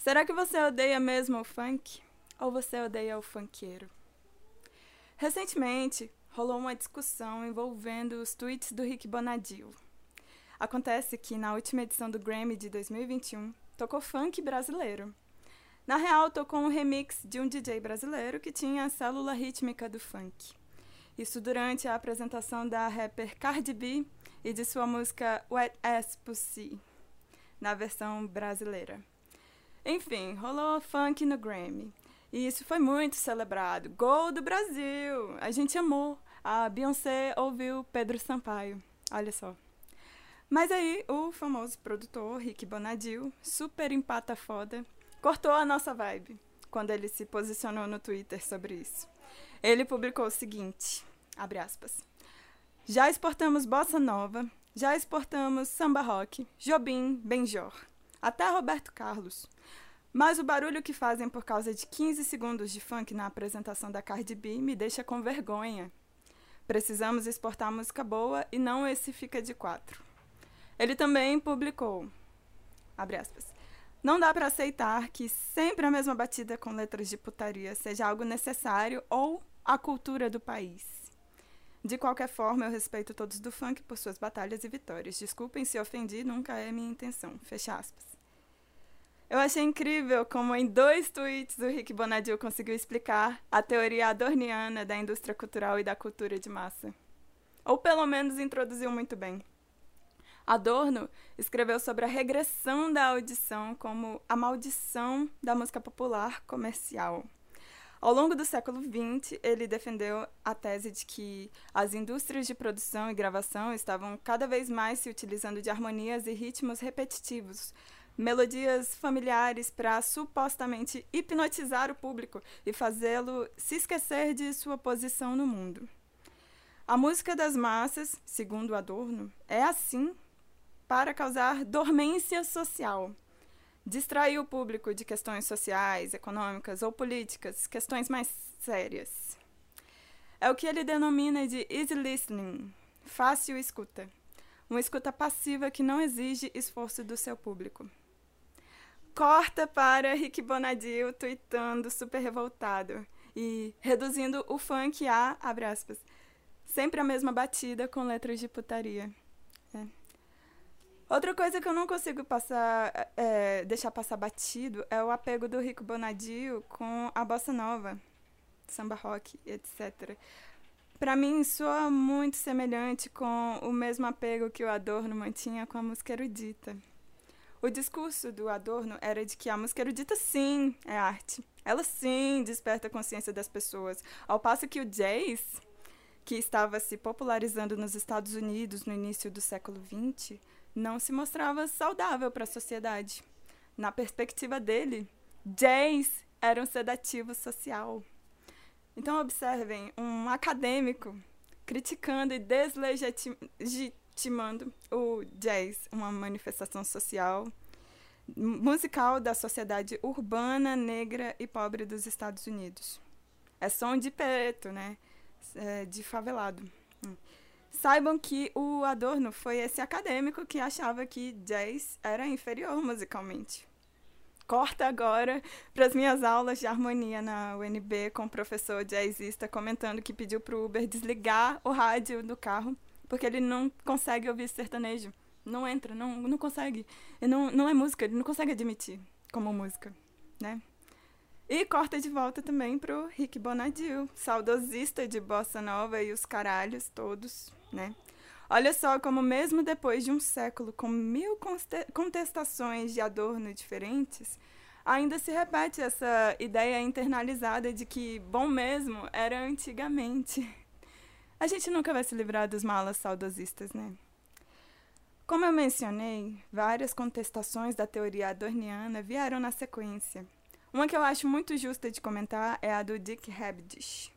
Será que você odeia mesmo o funk? Ou você odeia o funkeiro? Recentemente, rolou uma discussão envolvendo os tweets do Rick Bonadio. Acontece que na última edição do Grammy de 2021, tocou funk brasileiro. Na real, tocou um remix de um DJ brasileiro que tinha a célula rítmica do funk. Isso durante a apresentação da rapper Cardi B e de sua música Wet Ass Pussy, na versão brasileira. Enfim, rolou funk no Grammy. E isso foi muito celebrado. Gol do Brasil! A gente amou. A Beyoncé ouviu Pedro Sampaio. Olha só. Mas aí o famoso produtor Rick Bonadio, super empata foda, cortou a nossa vibe quando ele se posicionou no Twitter sobre isso. Ele publicou o seguinte, abre aspas. Já exportamos bossa nova, já exportamos samba rock, Jobim, Benjor, até Roberto Carlos. Mas o barulho que fazem por causa de 15 segundos de funk na apresentação da Cardi B me deixa com vergonha. Precisamos exportar música boa e não esse fica de quatro. Ele também publicou, abre aspas, não dá para aceitar que sempre a mesma batida com letras de putaria seja algo necessário ou a cultura do país. De qualquer forma, eu respeito todos do funk por suas batalhas e vitórias. Desculpem se ofendi, nunca é minha intenção. Fecha aspas. Eu achei incrível como em dois tweets o Rick Bonadio conseguiu explicar a teoria adorniana da indústria cultural e da cultura de massa. Ou pelo menos introduziu muito bem. Adorno escreveu sobre a regressão da audição como a maldição da música popular comercial. Ao longo do século XX, ele defendeu a tese de que as indústrias de produção e gravação estavam cada vez mais se utilizando de harmonias e ritmos repetitivos, melodias familiares para supostamente hipnotizar o público e fazê-lo se esquecer de sua posição no mundo. A música das massas, segundo Adorno, é assim para causar dormência social. Distrair o público de questões sociais, econômicas ou políticas, questões mais sérias. É o que ele denomina de easy listening, fácil escuta. Uma escuta passiva que não exige esforço do seu público. Corta para Rick Bonadio tweetando super revoltado e reduzindo o funk a, abre aspas, sempre a mesma batida com letras de putaria. É. Outra coisa que eu não consigo passar, é, deixar passar batido é o apego do Rico Bonadio com a bossa nova, samba rock, etc. Para mim, soa muito semelhante com o mesmo apego que o Adorno mantinha com a música erudita. O discurso do Adorno era de que a música erudita sim é arte. Ela sim desperta a consciência das pessoas. Ao passo que o jazz, que estava se popularizando nos Estados Unidos no início do século XX, não se mostrava saudável para a sociedade. Na perspectiva dele, jazz era um sedativo social. Então, observem, um acadêmico criticando e deslegitimando legitimando o jazz, uma manifestação social musical da sociedade urbana, negra e pobre dos Estados Unidos. É som de preto, né? É de favelado. Hum. Saibam que o Adorno foi esse acadêmico que achava que jazz era inferior musicalmente. Corta agora para as minhas aulas de harmonia na UNB com o professor jazzista comentando que pediu para o Uber desligar o rádio do carro porque ele não consegue ouvir sertanejo. Não entra, não, não consegue. Não, não é música, ele não consegue admitir como música, né? E corta de volta também pro Rick Bonadio, saudosista de bossa nova e os caralhos todos, né? Olha só como mesmo depois de um século com mil contestações de Adorno diferentes, ainda se repete essa ideia internalizada de que bom mesmo era antigamente. A gente nunca vai se livrar dos malas saudosistas, né? Como eu mencionei, várias contestações da teoria adorniana vieram na sequência. Uma que eu acho muito justa de comentar é a do Dick Habdish.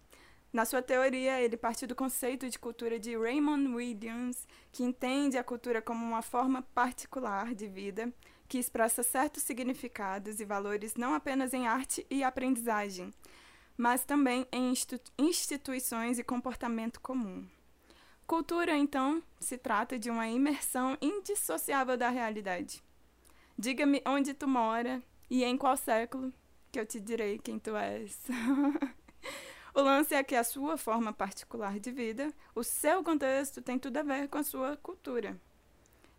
Na sua teoria, ele parte do conceito de cultura de Raymond Williams, que entende a cultura como uma forma particular de vida que expressa certos significados e valores não apenas em arte e aprendizagem, mas também em instituições e comportamento comum. Cultura, então, se trata de uma imersão indissociável da realidade. Diga-me onde tu mora E em qual século que eu te direi quem tu és? o lance é que a sua forma particular de vida, o seu contexto, tem tudo a ver com a sua cultura.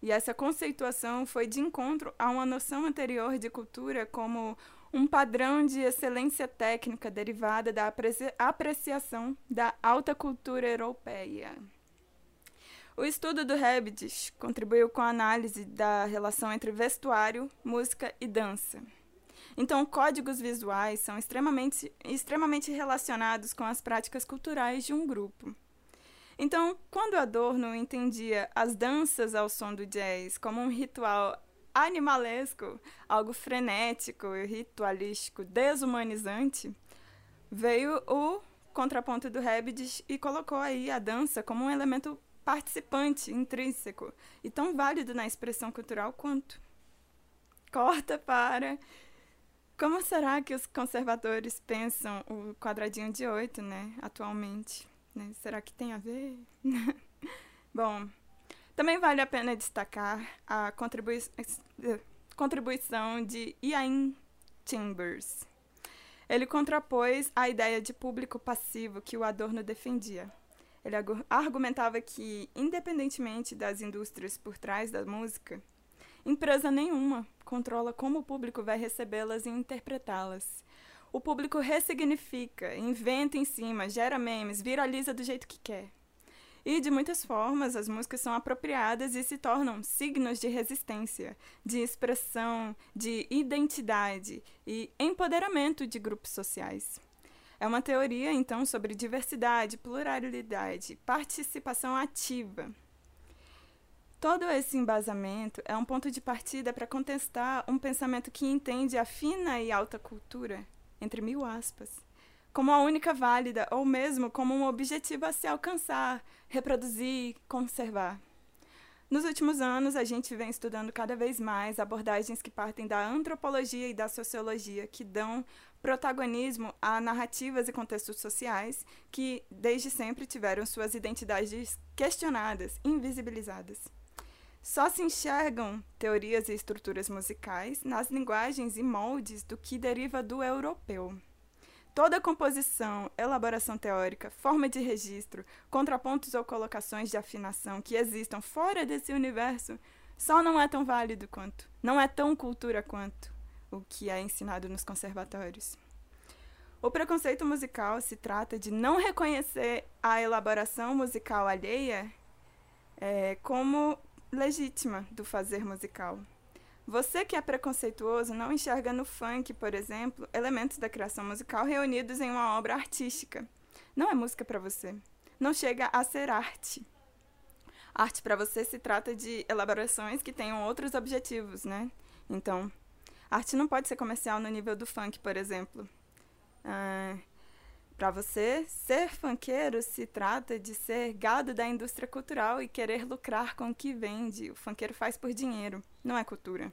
E essa conceituação foi de encontro a uma noção anterior de cultura como um padrão de excelência técnica derivada da apreciação da alta cultura europeia. O estudo do Rebidis contribuiu com a análise da relação entre vestuário, música e dança. Então, códigos visuais são extremamente, extremamente relacionados com as práticas culturais de um grupo. Então, quando Adorno entendia as danças ao som do jazz como um ritual animalesco, algo frenético, ritualístico, desumanizante, veio o contraponto do Rebidis e colocou aí a dança como um elemento participante, intrínseco e tão válido na expressão cultural quanto. Corta para. Como será que os conservadores pensam o quadradinho de oito, né, atualmente? Né? Será que tem a ver? Bom, também vale a pena destacar a contribui contribuição de Ian Chambers. Ele contrapôs a ideia de público passivo que o Adorno defendia. Ele argumentava que, independentemente das indústrias por trás da música, empresa nenhuma controla como o público vai recebê-las e interpretá-las. O público ressignifica, inventa em cima, gera memes, viraliza do jeito que quer. E de muitas formas, as músicas são apropriadas e se tornam signos de resistência, de expressão, de identidade e empoderamento de grupos sociais. É uma teoria, então, sobre diversidade, pluralidade, participação ativa. Todo esse embasamento é um ponto de partida para contestar um pensamento que entende a fina e alta cultura, entre mil aspas, como a única válida ou mesmo como um objetivo a se alcançar, reproduzir, conservar. Nos últimos anos, a gente vem estudando cada vez mais abordagens que partem da antropologia e da sociologia, que dão protagonismo a narrativas e contextos sociais que, desde sempre, tiveram suas identidades questionadas, invisibilizadas. Só se enxergam teorias e estruturas musicais nas linguagens e moldes do que deriva do europeu. Toda composição, elaboração teórica, forma de registro, contrapontos ou colocações de afinação que existam fora desse universo só não é tão válido quanto, não é tão cultura quanto o que é ensinado nos conservatórios. O preconceito musical se trata de não reconhecer a elaboração musical alheia é, como legítima do fazer musical. Você que é preconceituoso não enxerga no funk, por exemplo, elementos da criação musical reunidos em uma obra artística. Não é música para você. Não chega a ser arte. Arte para você se trata de elaborações que tenham outros objetivos, né? Então, arte não pode ser comercial no nível do funk, por exemplo. Ah, para você, ser funkeiro se trata de ser gado da indústria cultural e querer lucrar com o que vende. O funkeiro faz por dinheiro, não é cultura.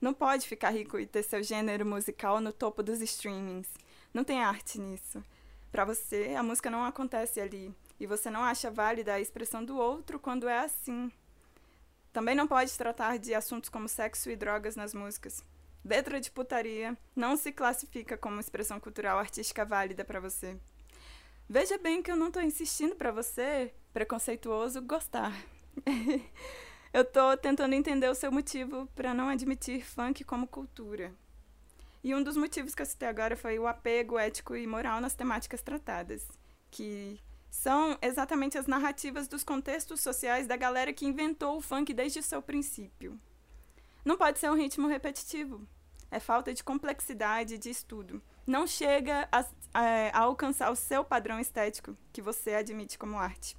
Não pode ficar rico e ter seu gênero musical no topo dos streamings. Não tem arte nisso. Para você, a música não acontece ali. E você não acha válida a expressão do outro quando é assim. Também não pode tratar de assuntos como sexo e drogas nas músicas. Letra de putaria não se classifica como expressão cultural artística válida para você. Veja bem que eu não estou insistindo para você, preconceituoso, gostar. eu estou tentando entender o seu motivo para não admitir funk como cultura. E um dos motivos que eu citei agora foi o apego ético e moral nas temáticas tratadas, que são exatamente as narrativas dos contextos sociais da galera que inventou o funk desde o seu princípio. Não pode ser um ritmo repetitivo. É falta de complexidade de estudo. Não chega a, a, a alcançar o seu padrão estético, que você admite como arte.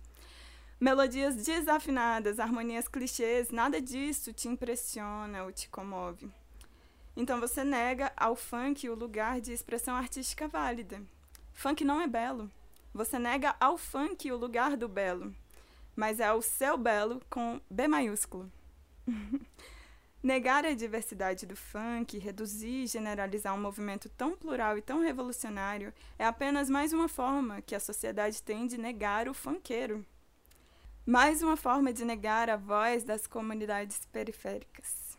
Melodias desafinadas, harmonias clichês, nada disso te impressiona ou te comove. Então você nega ao funk o lugar de expressão artística válida. Funk não é belo. Você nega ao funk o lugar do belo, mas é o seu belo com B maiúsculo. Negar a diversidade do funk, reduzir e generalizar um movimento tão plural e tão revolucionário é apenas mais uma forma que a sociedade tem de negar o funkeiro. Mais uma forma de negar a voz das comunidades periféricas.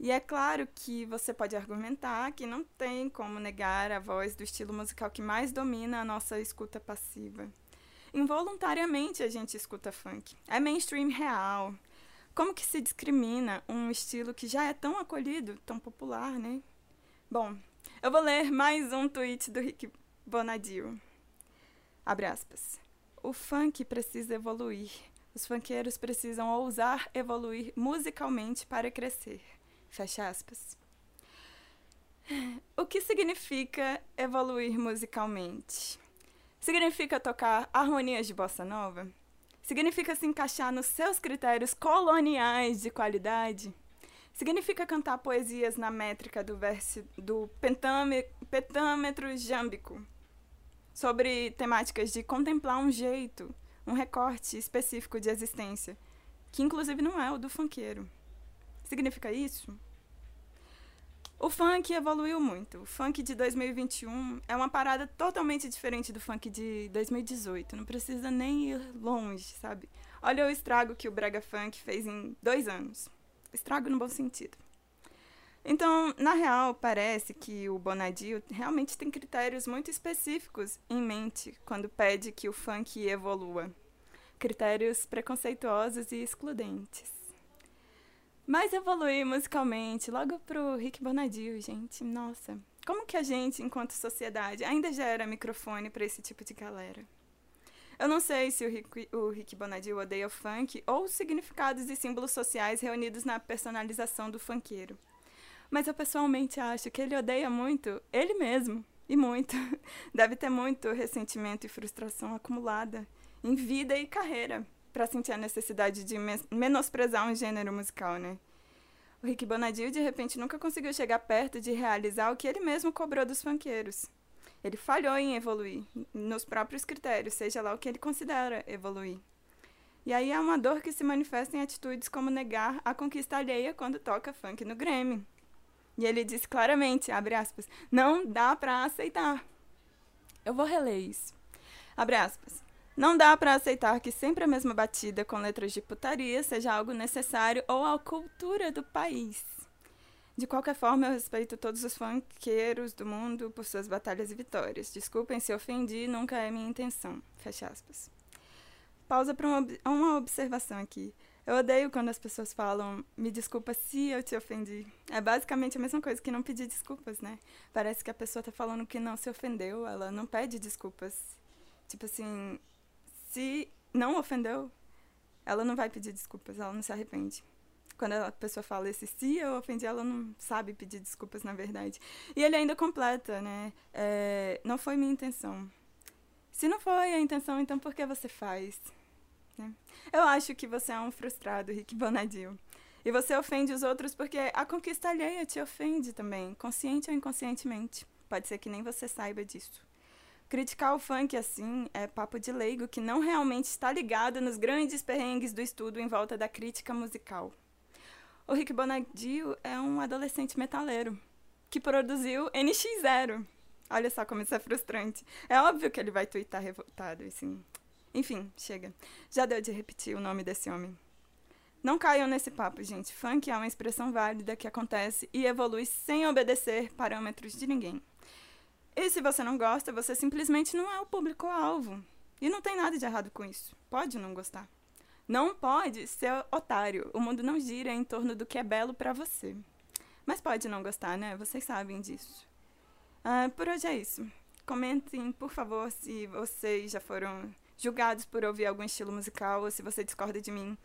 E é claro que você pode argumentar que não tem como negar a voz do estilo musical que mais domina a nossa escuta passiva. Involuntariamente a gente escuta funk. É mainstream real. Como que se discrimina um estilo que já é tão acolhido, tão popular, né? Bom, eu vou ler mais um tweet do Rick Bonadio. Abre aspas. O funk precisa evoluir. Os funkeiros precisam ousar evoluir musicalmente para crescer. Fecha aspas. O que significa evoluir musicalmente? Significa tocar harmonias de bossa nova? Significa se encaixar nos seus critérios coloniais de qualidade? Significa cantar poesias na métrica do verso do pentâmetro jâmbico? Sobre temáticas de contemplar um jeito, um recorte específico de existência, que inclusive não é o do funkeiro. Significa isso? O funk evoluiu muito. O funk de 2021 é uma parada totalmente diferente do funk de 2018. Não precisa nem ir longe, sabe? Olha o estrago que o Brega Funk fez em dois anos. Estrago no bom sentido. Então, na real, parece que o Bonadio realmente tem critérios muito específicos em mente quando pede que o funk evolua. Critérios preconceituosos e excludentes. Mas evoluir musicalmente, logo pro Rick Bonadio, gente, nossa. Como que a gente, enquanto sociedade, ainda gera microfone para esse tipo de galera? Eu não sei se o Rick, o Rick Bonadio odeia o funk ou os significados e símbolos sociais reunidos na personalização do funkeiro. Mas eu pessoalmente acho que ele odeia muito ele mesmo. E muito. Deve ter muito ressentimento e frustração acumulada em vida e carreira para sentir a necessidade de menosprezar um gênero musical, né? O Rick Bonadio, de repente, nunca conseguiu chegar perto de realizar o que ele mesmo cobrou dos funkeiros. Ele falhou em evoluir, nos próprios critérios, seja lá o que ele considera evoluir. E aí é uma dor que se manifesta em atitudes como negar a conquista alheia quando toca funk no Grammy. E ele disse claramente, abre aspas, não dá para aceitar. Eu vou reler isso. Abre aspas. Não dá para aceitar que sempre a mesma batida com letras de putaria seja algo necessário ou a cultura do país. De qualquer forma, eu respeito todos os funkeiros do mundo por suas batalhas e vitórias. Desculpem se ofendi, nunca é minha intenção. Fecha aspas. Pausa para uma, uma observação aqui. Eu odeio quando as pessoas falam, me desculpa se eu te ofendi. É basicamente a mesma coisa que não pedir desculpas, né? Parece que a pessoa tá falando que não se ofendeu, ela não pede desculpas. Tipo assim, se não ofendeu, ela não vai pedir desculpas, ela não se arrepende. Quando a pessoa fala esse se eu ofendi, ela não sabe pedir desculpas, na verdade. E ele ainda completa, né? É, não foi minha intenção. Se não foi a intenção, então por que você faz? Né? Eu acho que você é um frustrado, Rick Bonadio. E você ofende os outros porque a conquista alheia te ofende também, consciente ou inconscientemente. Pode ser que nem você saiba disso. Criticar o funk assim é papo de leigo que não realmente está ligado nos grandes perrengues do estudo em volta da crítica musical. O Rick Bonadio é um adolescente metaleiro que produziu NX0. Olha só como isso é frustrante. É óbvio que ele vai twittar revoltado, assim. Enfim, chega. Já deu de repetir o nome desse homem. Não caiam nesse papo, gente. Funk é uma expressão válida que acontece e evolui sem obedecer parâmetros de ninguém. E se você não gosta, você simplesmente não é o público-alvo. E não tem nada de errado com isso. Pode não gostar. Não pode ser otário. O mundo não gira em torno do que é belo para você. Mas pode não gostar, né? Vocês sabem disso. Ah, por hoje é isso. Comentem, por favor, se vocês já foram julgados por ouvir algum estilo musical ou se você discorda de mim.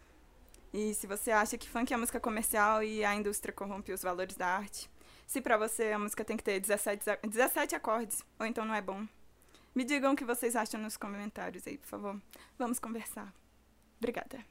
E se você acha que funk é música comercial e a indústria corrompe os valores da arte se para você a música tem que ter 17, 17 acordes, ou então não é bom. Me digam o que vocês acham nos comentários aí, por favor. Vamos conversar. Obrigada.